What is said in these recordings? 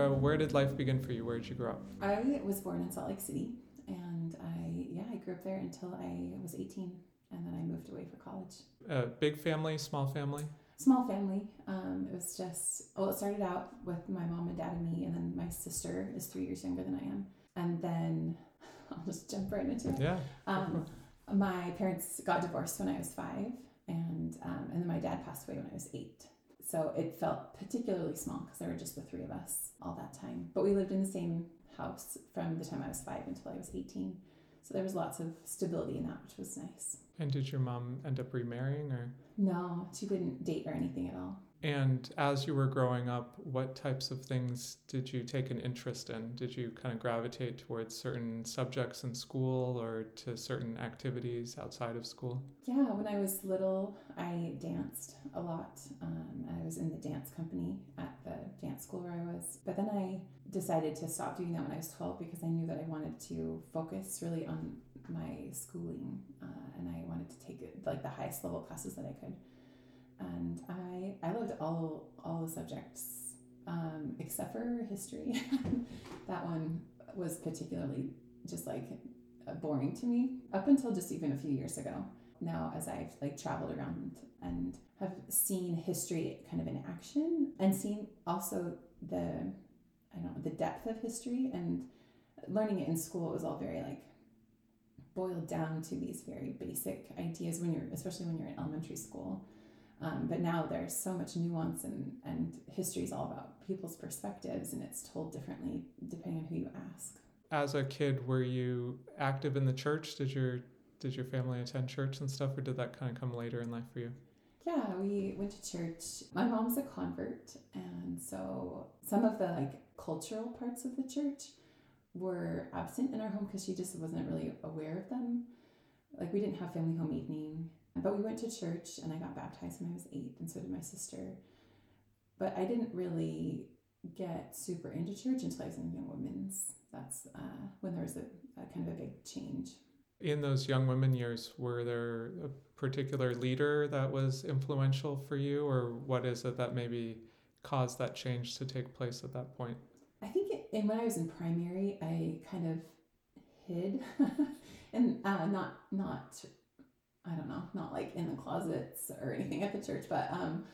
Sarah, where did life begin for you? Where did you grow up? I was born in Salt Lake City, and I yeah I grew up there until I was 18, and then I moved away for college. A big family, small family? Small family. Um, it was just well, it started out with my mom and dad and me, and then my sister is three years younger than I am, and then I'll just jump right into it. Yeah. Um, my parents got divorced when I was five, and um, and then my dad passed away when I was eight. So it felt particularly small because there were just the three of us all that time. But we lived in the same house from the time I was five until I was 18. So there was lots of stability in that, which was nice. And did your mom end up remarrying or? No, she didn't date or anything at all. And as you were growing up, what types of things did you take an interest in? Did you kind of gravitate towards certain subjects in school or to certain activities outside of school? Yeah, when I was little, I danced a lot. Um, I was in the dance company at the dance school where I was. But then I decided to stop doing that when I was 12 because I knew that I wanted to focus really on my schooling uh, and I wanted to take like the highest level classes that I could and I I loved all all the subjects um, except for history. that one was particularly just like boring to me up until just even a few years ago. Now, as I've like traveled around and have seen history kind of in action and seen also the I don't know the depth of history and learning it in school it was all very like boiled down to these very basic ideas when you're especially when you're in elementary school um, but now there's so much nuance and, and history is all about people's perspectives and it's told differently depending on who you ask. As a kid, were you active in the church? Did your did your family attend church and stuff, or did that kind of come later in life for you? Yeah, we went to church. My mom's a convert, and so some of the like cultural parts of the church were absent in our home because she just wasn't really aware of them. Like we didn't have family home evening. But we went to church and I got baptized when I was eight, and so did my sister. But I didn't really get super into church until I was in Young Women's. That's uh, when there was a, a kind of a big change. In those young women years, were there a particular leader that was influential for you, or what is it that maybe caused that change to take place at that point? I think it, and when I was in primary, I kind of hid, and uh, not not I don't know, not like in the closets or anything at the church, but um,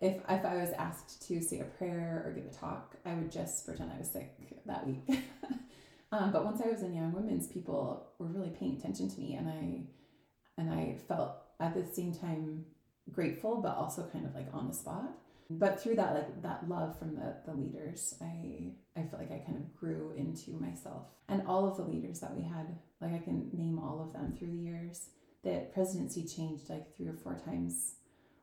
if if I was asked to say a prayer or give a talk, I would just pretend I was sick that week. um, but once I was in Young Women's, people were really paying attention to me, and I and I felt at the same time grateful, but also kind of like on the spot. But through that, like that love from the the leaders, I I felt like I kind of grew into myself, and all of the leaders that we had, like I can name all of them through the years the presidency changed like three or four times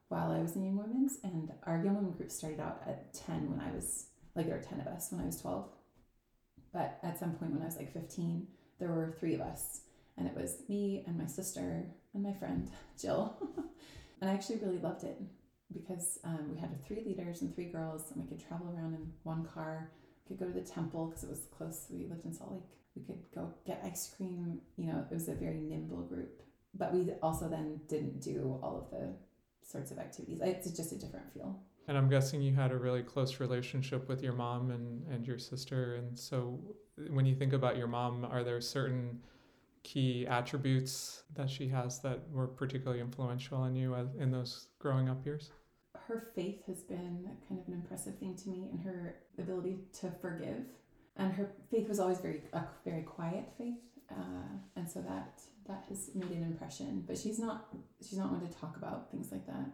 while I was in Young Women's, and our Young Women group started out at 10 when I was, like, there were 10 of us when I was 12. But at some point when I was like 15, there were three of us, and it was me and my sister and my friend, Jill. and I actually really loved it because um, we had three leaders and three girls, and we could travel around in one car. We could go to the temple because it was close. We lived in Salt Lake. We could go get ice cream. You know, it was a very nimble group but we also then didn't do all of the sorts of activities. It's just a different feel. And I'm guessing you had a really close relationship with your mom and, and your sister. And so when you think about your mom, are there certain key attributes that she has that were particularly influential on you in those growing up years? Her faith has been kind of an impressive thing to me and her ability to forgive. And her faith was always very a very quiet faith. Uh, and so that that has made an impression. But she's not she's not one to talk about things like that.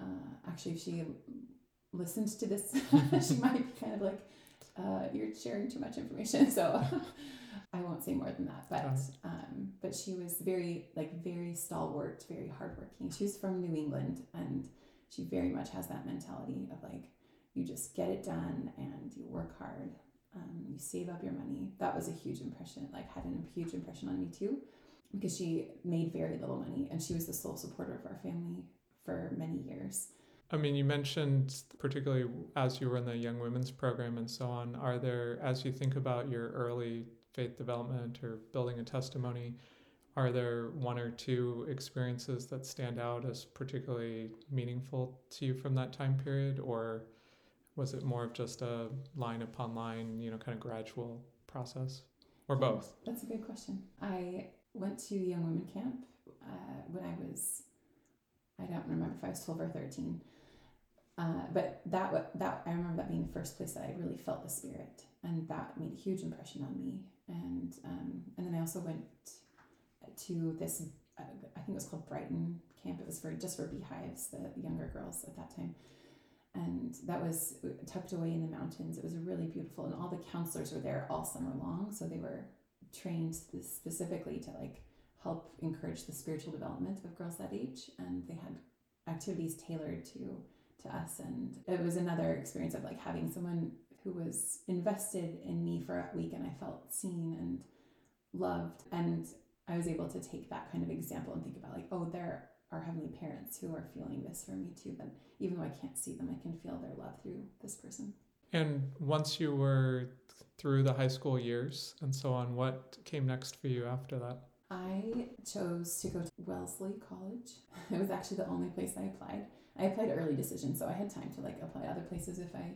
Uh, actually, if she listened to this, she might be kind of like, uh, "You're sharing too much information." So I won't say more than that. But um, but she was very like very stalwart, very hardworking. She was from New England, and she very much has that mentality of like you just get it done and you work hard um, you save up your money. That was a huge impression, like had a huge impression on me too because she made very little money and she was the sole supporter of our family for many years. I mean, you mentioned particularly as you were in the Young Women's Program and so on, are there, as you think about your early faith development or building a testimony, are there one or two experiences that stand out as particularly meaningful to you from that time period? Or was it more of just a line upon line, you know, kind of gradual process, or both? That's a good question. I went to Young Women Camp uh, when I was, I don't remember if I was 12 or 13. Uh, but that that I remember that being the first place that I really felt the spirit, and that made a huge impression on me. And um, and then I also went to this, uh, I think it was called Brighton Camp. It was for just for beehives, the younger girls at that time, and that was tucked away in the mountains. It was really beautiful, and all the counselors were there all summer long, so they were trained specifically to like help encourage the spiritual development of girls that age, and they had activities tailored to to us and it was another experience of like having someone who was invested in me for a week and I felt seen and loved and I was able to take that kind of example and think about like oh there are heavenly parents who are feeling this for me too but even though I can't see them I can feel their love through this person And once you were through the high school years and so on, what came next for you after that? I chose to go to Wellesley College. It was actually the only place I applied. I applied early decision, so I had time to like apply other places if I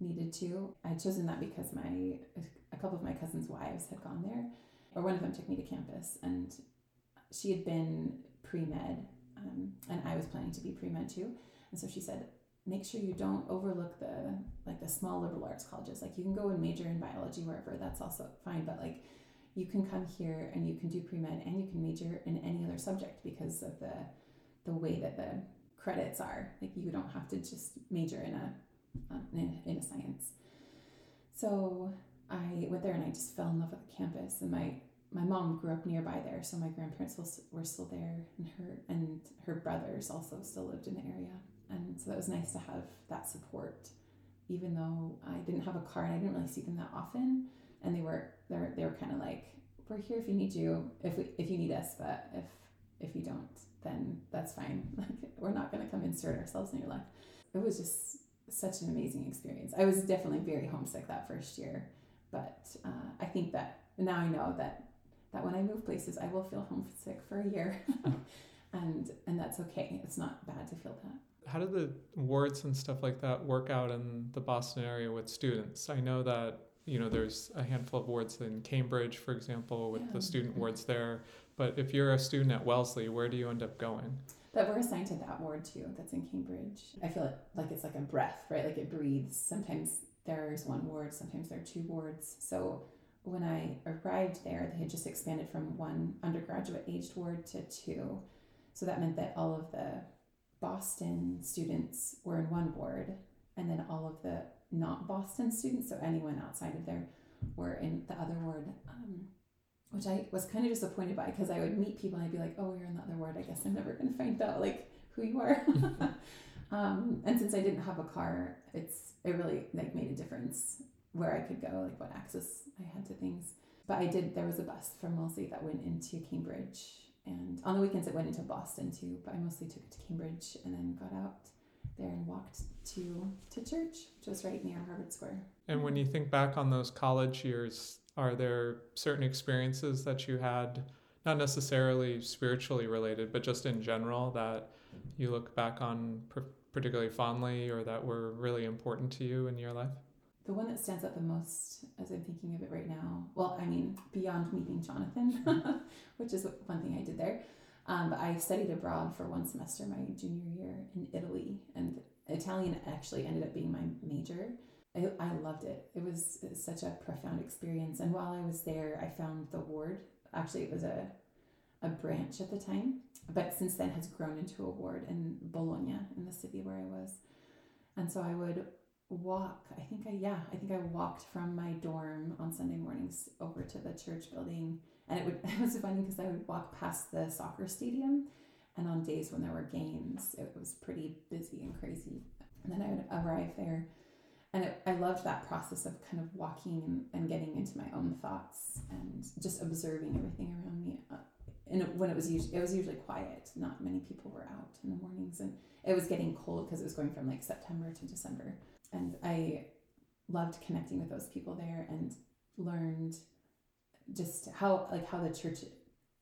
needed to. I'd chosen that because my a couple of my cousins' wives had gone there, or one of them took me to campus, and she had been pre med, um, and I was planning to be pre med too. And so she said, make sure you don't overlook the like the small liberal arts colleges. Like you can go and major in biology wherever, that's also fine, but like you can come here and you can do pre med and you can major in any other subject because of the the way that the credits are. Like you don't have to just major in a um, in, in a science. So I went there and I just fell in love with the campus. And my my mom grew up nearby there, so my grandparents were still there, and her and her brothers also still lived in the area. And so that was nice to have that support, even though I didn't have a car and I didn't really see them that often. And they were they were, they were kind of like, "We're here if you need you, if we if you need us, but if if you don't, then that's fine. Like we're not going to come insert ourselves in your life." It was just such an amazing experience. I was definitely very homesick that first year, but uh, I think that now I know that that when I move places, I will feel homesick for a year, and and that's okay. It's not bad to feel that. How did the wards and stuff like that work out in the Boston area with students? I know that you know there's a handful of wards in Cambridge, for example, with Yeah. the student wards there. But if you're a student at Wellesley, where do you end up going? That we're assigned to that ward too. That's in Cambridge. I feel it like it's like a breath, right? Like it breathes. Sometimes there's one ward, sometimes there are two wards. So when I arrived there, they had just expanded from one undergraduate aged ward to two. So that meant that all of the Boston students were in one ward, and then all of the not Boston students, so anyone outside of there, were in the other ward. Um, which I was kind of disappointed by because I would meet people and I'd be like, oh, you're in the other ward. I guess I'm never going to find out like who you are. um, and since I didn't have a car, it's it really like made a difference where I could go, like what access I had to things. But I did. There was a bus from Wellesley that went into Cambridge, and on the weekends it went into Boston too. But I mostly took it to Cambridge and then got out there and walked to to church, which was right near Harvard Square. And when you think back on those college years, are there certain experiences that you had, not necessarily spiritually related, but just in general, that you look back on particularly fondly or that were really important to you in your life? The one that stands out the most as I'm thinking of it right now, well, I mean, beyond meeting Jonathan, which is one thing I did there, um, but I studied abroad for one semester my junior year in Italy, and Italian actually ended up being my major. I, I loved it. It was such a profound experience. And while I was there, I found the ward. Actually, it was a, a branch at the time, but since then has grown into a ward in Bologna, in the city where I was. And so I would walk. I think I yeah, I think I walked from my dorm on Sunday mornings over to the church building, and it would it was funny because I would walk past the soccer stadium, and on days when there were games, it was pretty busy and crazy. And then I would arrive there, and it, I loved that process of kind of walking and, and getting into my own thoughts and just observing everything around me. Uh, and when it was usually it was usually quiet, not many people were out in the mornings, and it was getting cold because it was going from like September to December and I loved connecting with those people there and learned just how like how the church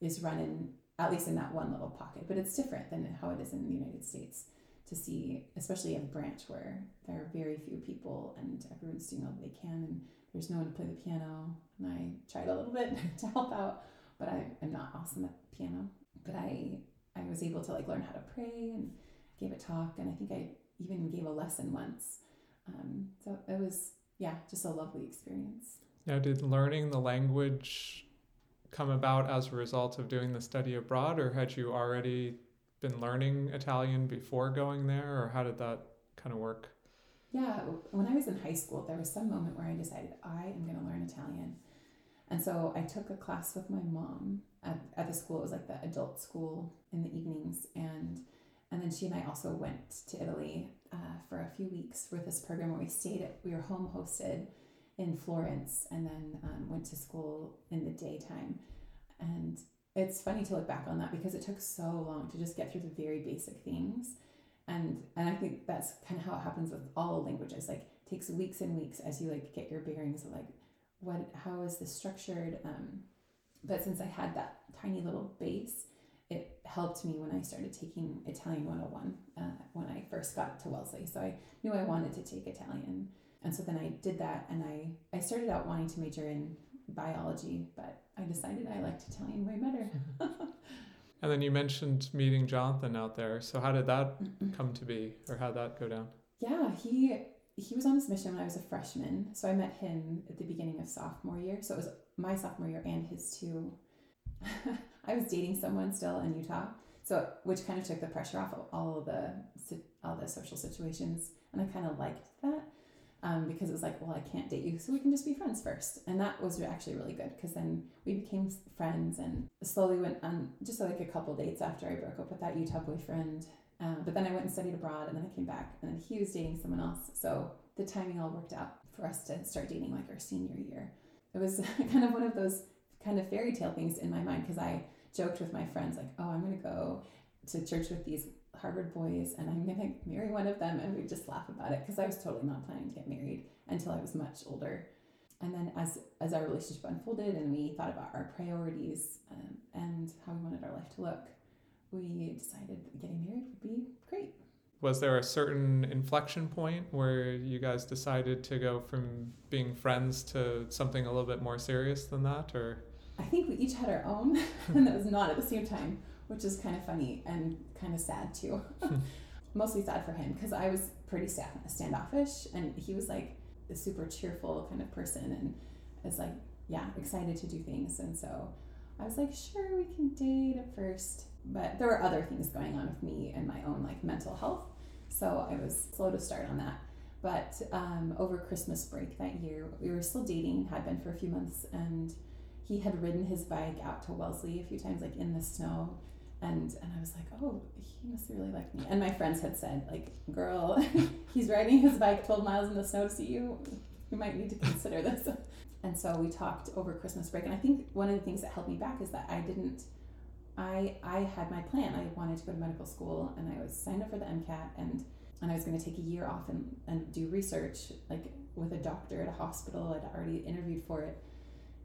is run in at least in that one little pocket but it's different than how it is in the United States to see, especially a branch where there are very few people and everyone's doing all they can and there's no one to play the piano. And I tried a little bit to help out, but I am not awesome at the piano. But I I was able to like learn how to pray and gave a talk and I think I even gave a lesson once. Um, so it was yeah, just a lovely experience. Now, did learning the language come about as a result of doing the study abroad, or had you already been learning Italian before going there, or how did that kind of work? Yeah, when I was in high school, there was some moment where I decided I am going to learn Italian. And so I took a class with my mom at, at the school. It was like the adult school in the evenings. And and then she and I also went to Italy uh, for a few weeks with this program where we stayed at, we were home hosted in Florence and then um, went to school in the daytime. And it's funny to look back on that because it took so long to just get through the very basic things. And and i think that's kind of how it happens with all languages. Like takes weeks and weeks as you like get your bearings of like what how is this structured? Um, but since i had that tiny little base it helped me when i started taking italian 101 uh, when i first got to wellesley so i knew i wanted to take italian and so then i did that and i i started out wanting to major in biology but i decided i liked italian way better And then you mentioned meeting Jonathan out there. So how did that come to be, or how did that go down? Yeah, he he was on his mission when I was a freshman. So I met him at the beginning of sophomore year. So it was my sophomore year and his too. I was dating someone still in Utah, so which kind of took the pressure off of all of the all the social situations, and I kind of liked that um, because it was like, well, I can't date you, so we can just be friends first. And that was actually really good because then we became friends and slowly went on just like a couple dates after I broke up with that Utah boyfriend. Uh, but then I went and studied abroad and then I came back and then he was dating someone else. So the timing all worked out for us to start dating like our senior year. It was kind of one of those kind of fairy tale things in my mind because I joked with my friends, like, oh, I'm going to go to church with these Harvard boys and I'm gonna marry one of them and we just laugh about it because I was totally not planning to get married until I was much older. And then as as our relationship unfolded and we thought about our priorities um, and how we wanted our life to look, we decided that getting married would be great. Was there a certain inflection point where you guys decided to go from being friends to something a little bit more serious than that, or? I think we each had our own, and that was not at the same time which is kind of funny and kind of sad too. Hmm. Mostly sad for him because I was pretty standoffish and he was like a super cheerful kind of person and is like, yeah, excited to do things. And so I was like, sure, we can date at first. But there were other things going on with me and my own like mental health. So I was slow to start on that. But um, over Christmas break that year, we were still dating, had been for a few months, and he had ridden his bike out to Wellesley a few times, like in the snow and and I was like, oh, he must really like me. And my friends had said, like, girl, he's riding his bike 12 miles in the snow to see you. You might need to consider this. And so we talked over Christmas break, and I think one of the things that held me back is that I didn't. I I had my plan. I wanted to go to medical school, and I was signed up for the MCAT, and and I was going to take a year off and, and do research, like with a doctor at a hospital. I'd already interviewed for it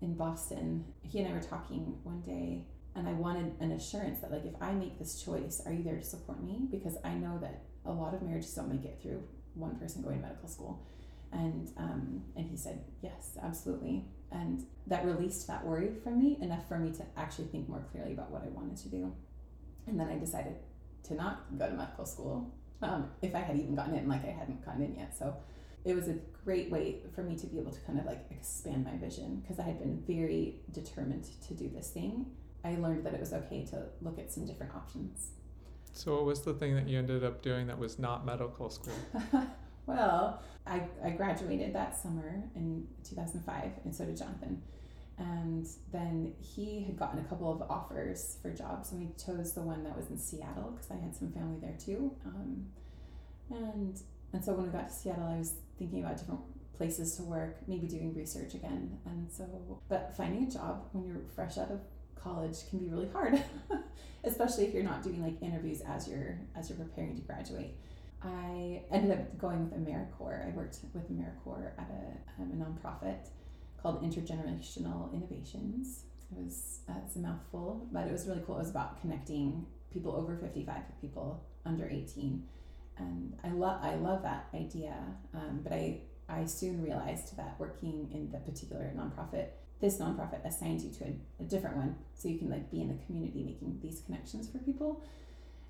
in Boston. He and I were talking one day and I wanted an assurance that like if I make this choice, are you there to support me? Because I know that a lot of marriages don't make it through one person going to medical school. And um, and he said, Yes, absolutely. And that released that worry from me enough for me to actually think more clearly about what I wanted to do. And then I decided to not go to medical school. Um, if I had even gotten in, like I hadn't gotten in yet. So it was a great way for me to be able to kind of like expand my vision because I had been very determined to do this thing I learned that it was okay to look at some different options. So, what was the thing that you ended up doing that was not medical school? well, I, I graduated that summer in 2005, and so did Jonathan. And then he had gotten a couple of offers for jobs, and we chose the one that was in Seattle because I had some family there too. Um, and and so when we got to Seattle, I was thinking about different places to work, maybe doing research again. And so, but finding a job when you're fresh out of college can be really hard, especially if you're not doing like interviews as you're as you're preparing to graduate. I ended up going with AmeriCorps. I worked with AmeriCorps at a, um, a nonprofit called Intergenerational Innovations. It was uh, it's a mouthful, but it was really cool. It was about connecting people over 55 with people under 18 and I love I love that idea. Um, but I I soon realized that working in the particular nonprofit, this nonprofit assigns you to a, a different one, so you can like be in the community making these connections for people.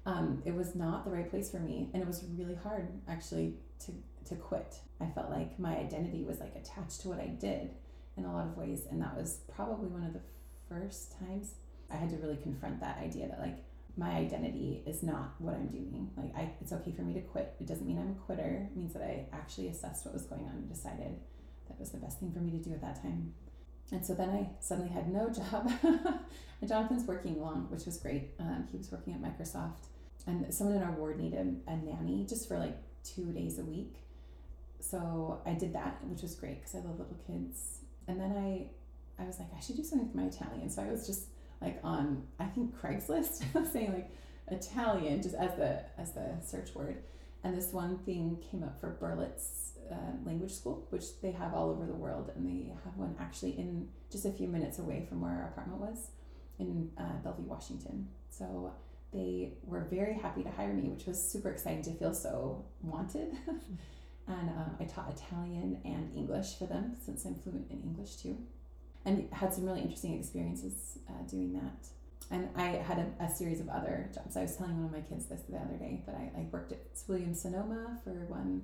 Um, it was not the right place for me, and it was really hard actually to to quit. I felt like my identity was like attached to what I did in a lot of ways, and that was probably one of the first times I had to really confront that idea that like my identity is not what I'm doing. Like I, it's okay for me to quit. It doesn't mean I'm a quitter. It means that I actually assessed what was going on and decided that was the best thing for me to do at that time. And so then I suddenly had no job. and Jonathan's working long, which was great. Um, he was working at Microsoft, and someone in our ward needed a nanny just for like two days a week. So I did that, which was great because I love little kids. And then I, I was like, I should do something with my Italian. So I was just like on I think Craigslist saying like Italian just as the as the search word, and this one thing came up for Berlitz uh, Language School, which they have all over the world, and they have one actually in just a few minutes away from where our apartment was, in uh, Bellevue, Washington. So they were very happy to hire me, which was super exciting to feel so wanted. and um, I taught Italian and English for them since I'm fluent in English too and had some really interesting experiences uh, doing that. And I had a, a, series of other jobs. I was telling one of my kids this the other day, but I, I worked at Williams Sonoma for one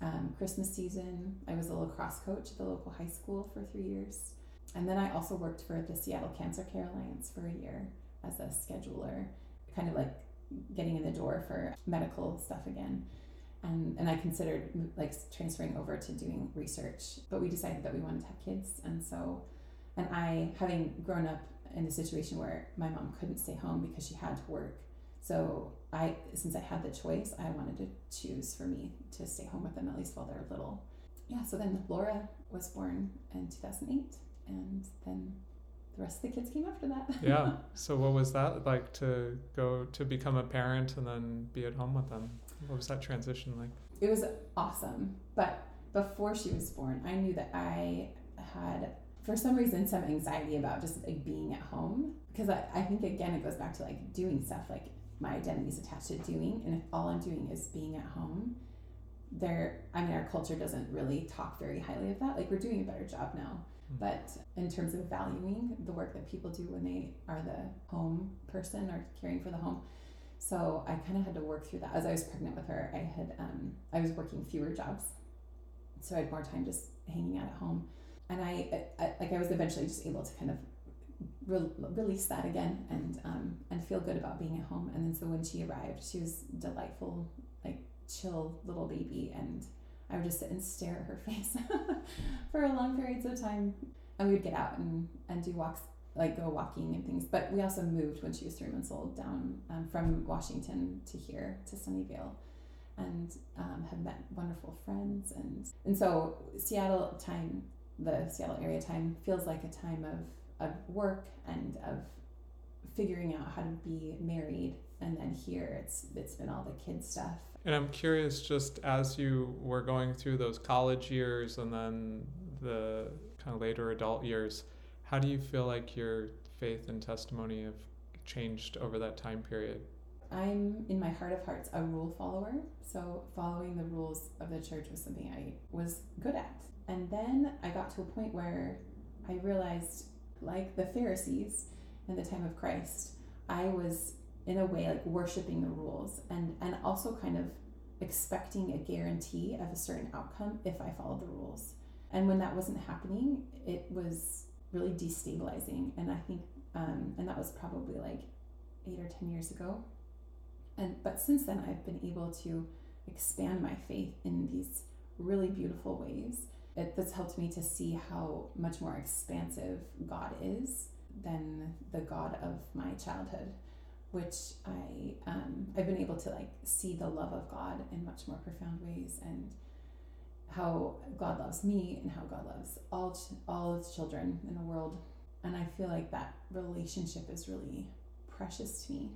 um, Christmas season. I was a lacrosse coach at the local high school for three years. And then I also worked for the Seattle Cancer Care Alliance for a year as a scheduler, kind of like getting in the door for medical stuff again. And, and I considered like transferring over to doing research, but we decided that we wanted to have kids. And so and I, having grown up in a situation where my mom couldn't stay home because she had to work, so I, since I had the choice, I wanted to choose for me to stay home with them at least while they're little. Yeah, so then Laura was born in 2008, and then the rest of the kids came after that. yeah. So what was that like to go to become a parent and then be at home with them? What was that transition like? It was awesome, but before she was born, I knew that I had for some reason some anxiety about just like being at home. Because I, I think again it goes back to like doing stuff like my identity is attached to doing and if all i'm doing is being at home there i mean our culture doesn't really talk very highly of that. Like we're doing a better job now. Mm-hmm. but in terms of valuing the work that people do when they are the home person or caring for the home so i kind of had to work through that. As i was pregnant with her i had um, i was working fewer jobs so i had more time just hanging out at home and I, I, like I was eventually just able to kind of re- release that again and um, and feel good about being at home. And then so when she arrived, she was delightful, like chill little baby, and I would just sit and stare at her face for long periods of time. And we would get out and, and do walks, like go walking and things. But we also moved when she was three months old down um, from Washington to here to Sunnyvale and um, have met wonderful friends and and so Seattle time the Seattle area time feels like a time of, of work and of figuring out how to be married and then here it's it's been all the kids stuff. And i'm curious just as you were going through those college years and then the kind of later adult years how do you feel like your faith and testimony have changed over that time period? I'm in my heart of hearts a rule follower. So following the rules of the church was something i was good at and then I got to a point where I realized, like the Pharisees in the time of Christ, I was in a way like worshiping the rules and, and also kind of expecting a guarantee of a certain outcome if I followed the rules. And when that wasn't happening, it was really destabilizing. And I think, um, and that was probably like eight or 10 years ago. And, but since then, I've been able to expand my faith in these really beautiful ways it, that's helped me to see how much more expansive God is than the God of my childhood, which I um, I've been able to like see the love of God in much more profound ways and how God loves me and how God loves all all His children in the world, and I feel like that relationship is really precious to me.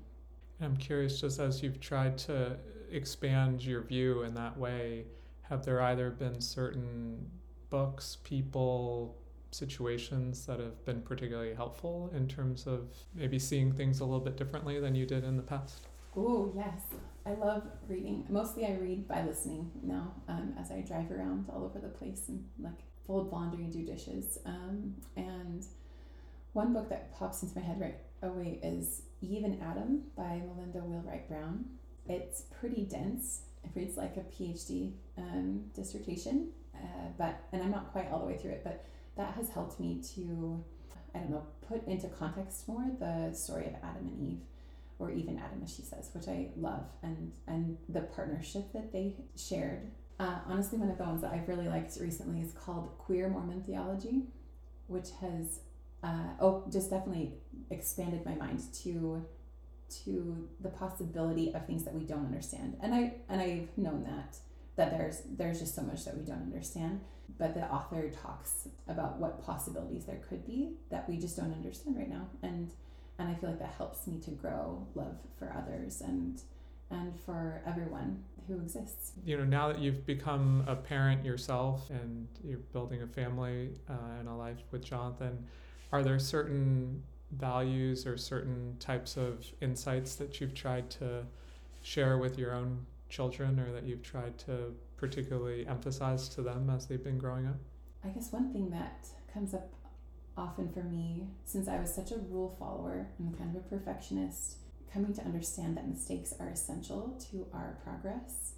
I'm curious, just as you've tried to expand your view in that way, have there either been certain books, people, situations that have been particularly helpful in terms of maybe seeing things a little bit differently than you did in the past? Oh, yes. I love reading. Mostly I read by listening now um, as I drive around all over the place and like fold laundry, do dishes. Um, and one book that pops into my head right away is Eve and Adam by Melinda Wheelwright Brown. It's pretty dense. It reads like a PhD um, dissertation, uh, but and I'm not quite all the way through it, but that has helped me to, I don't know, put into context more the story of Adam and Eve or even Adam, as she says, which I love, and and the partnership that they shared. Uh, honestly, one of the ones that I've really liked recently is called Queer Mormon Theology, which has uh, oh just definitely expanded my mind to to the possibility of things that we don't understand, and I and I've known that that there's there's just so much that we don't understand, but the author talks about what possibilities there could be that we just don't understand right now, and and I feel like that helps me to grow love for others and and for everyone who exists. You know, now that you've become a parent yourself and you're building a family uh, and a life with Jonathan, are there certain values or certain types of insights that you've tried to share with your own children or that you've tried to particularly emphasize to them as they've been growing up? I guess one thing that comes up often for me, since I was such a rule follower and kind of a perfectionist, coming to understand that mistakes are essential to our progress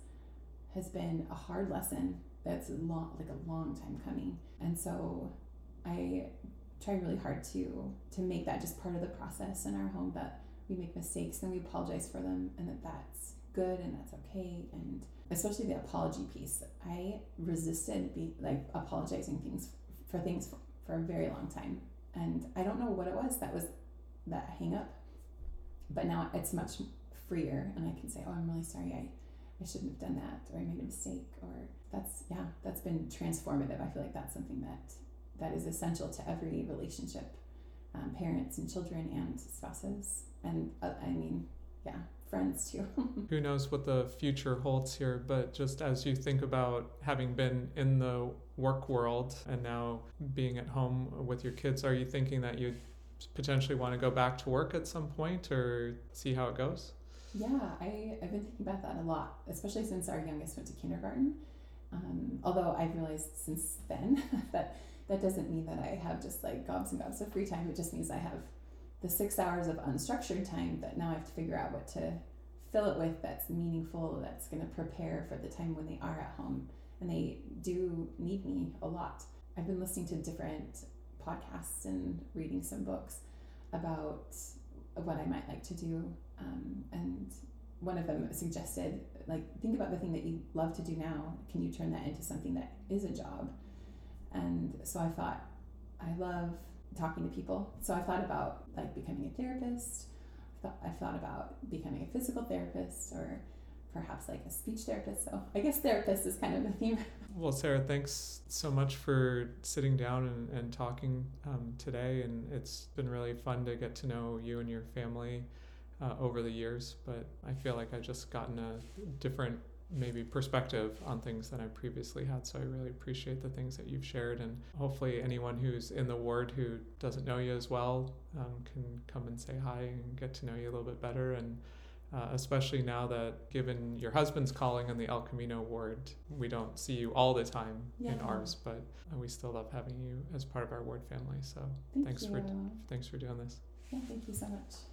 has been a hard lesson that's a long like a long time coming and so i try really hard to to make that just part of the process in our home that we make mistakes and we apologize for them and that that's good and that's okay. And especially the apology piece i resisted be like apologizing things for things for, a very long time. And i don't know what it was that was that hang up but now it's much freer and i can say oh i'm really sorry. I i shouldn't have done that or i made a mistake or that's yeah that's been transformative. I feel like that's something that that is essential to every relationship um, parents and children and spouses. And uh, i mean yeah friends too who knows what the future holds here but just as you think about having been in the work world and now being at home with your kids are you thinking that you potentially want to go back to work at some point or see how it goes? Yeah, I, I've been thinking about that a lot, especially since our youngest went to kindergarten. Um, although I've realized since then that that doesn't mean that I have just like gobs and gobs of free time. It just means I have the six hours of unstructured time that now I have to figure out what to fill it with that's meaningful, that's going to prepare for the time when they are at home. And they do need me a lot. I've been listening to different podcasts and reading some books about what I might like to do. Um, and one of them suggested, like, think about the thing that you love to do now. Can you turn that into something that is a job? And so I thought, I love talking to people. So I thought about like becoming a therapist. I thought, about becoming a physical therapist or perhaps like a speech therapist. So I guess therapist is kind of the theme. Well, Sarah, thanks so much for sitting down and, and talking um, today. And it's been really fun to get to know you and your family uh, over the years. But I feel like I've just gotten a different, maybe, perspective on things that I previously had. So I really appreciate the things that you've shared. And hopefully, anyone who's in the ward who doesn't know you as well um, can come and say hi and get to know you a little bit better. And uh, especially now that given your husband's calling in the El Camino ward, we don't see you all the time yeah. in ours, but uh, we still love having you as part of our ward family. So Thank thanks you. for thanks for doing this. Yeah, thank you so much.